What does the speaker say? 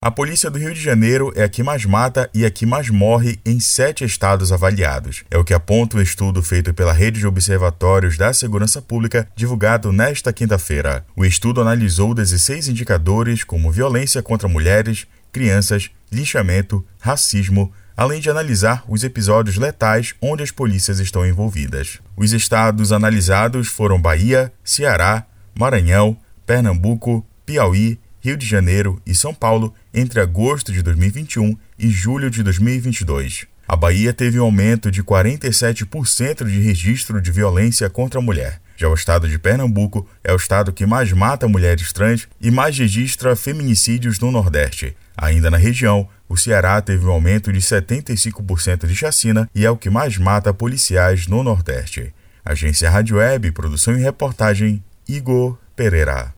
A polícia do Rio de Janeiro é a que mais mata e a que mais morre em sete estados avaliados. É o que aponta um estudo feito pela Rede de Observatórios da Segurança Pública, divulgado nesta quinta-feira. O estudo analisou 16 indicadores como violência contra mulheres, crianças, lixamento, racismo, além de analisar os episódios letais onde as polícias estão envolvidas. Os estados analisados foram Bahia, Ceará, Maranhão, Pernambuco, Piauí, Rio de Janeiro e São Paulo entre agosto de 2021 e julho de 2022. A Bahia teve um aumento de 47% de registro de violência contra a mulher. Já o estado de Pernambuco é o estado que mais mata mulheres trans e mais registra feminicídios no Nordeste. Ainda na região, o Ceará teve um aumento de 75% de chacina e é o que mais mata policiais no Nordeste. Agência Rádio Web, produção e reportagem, Igor Pereira.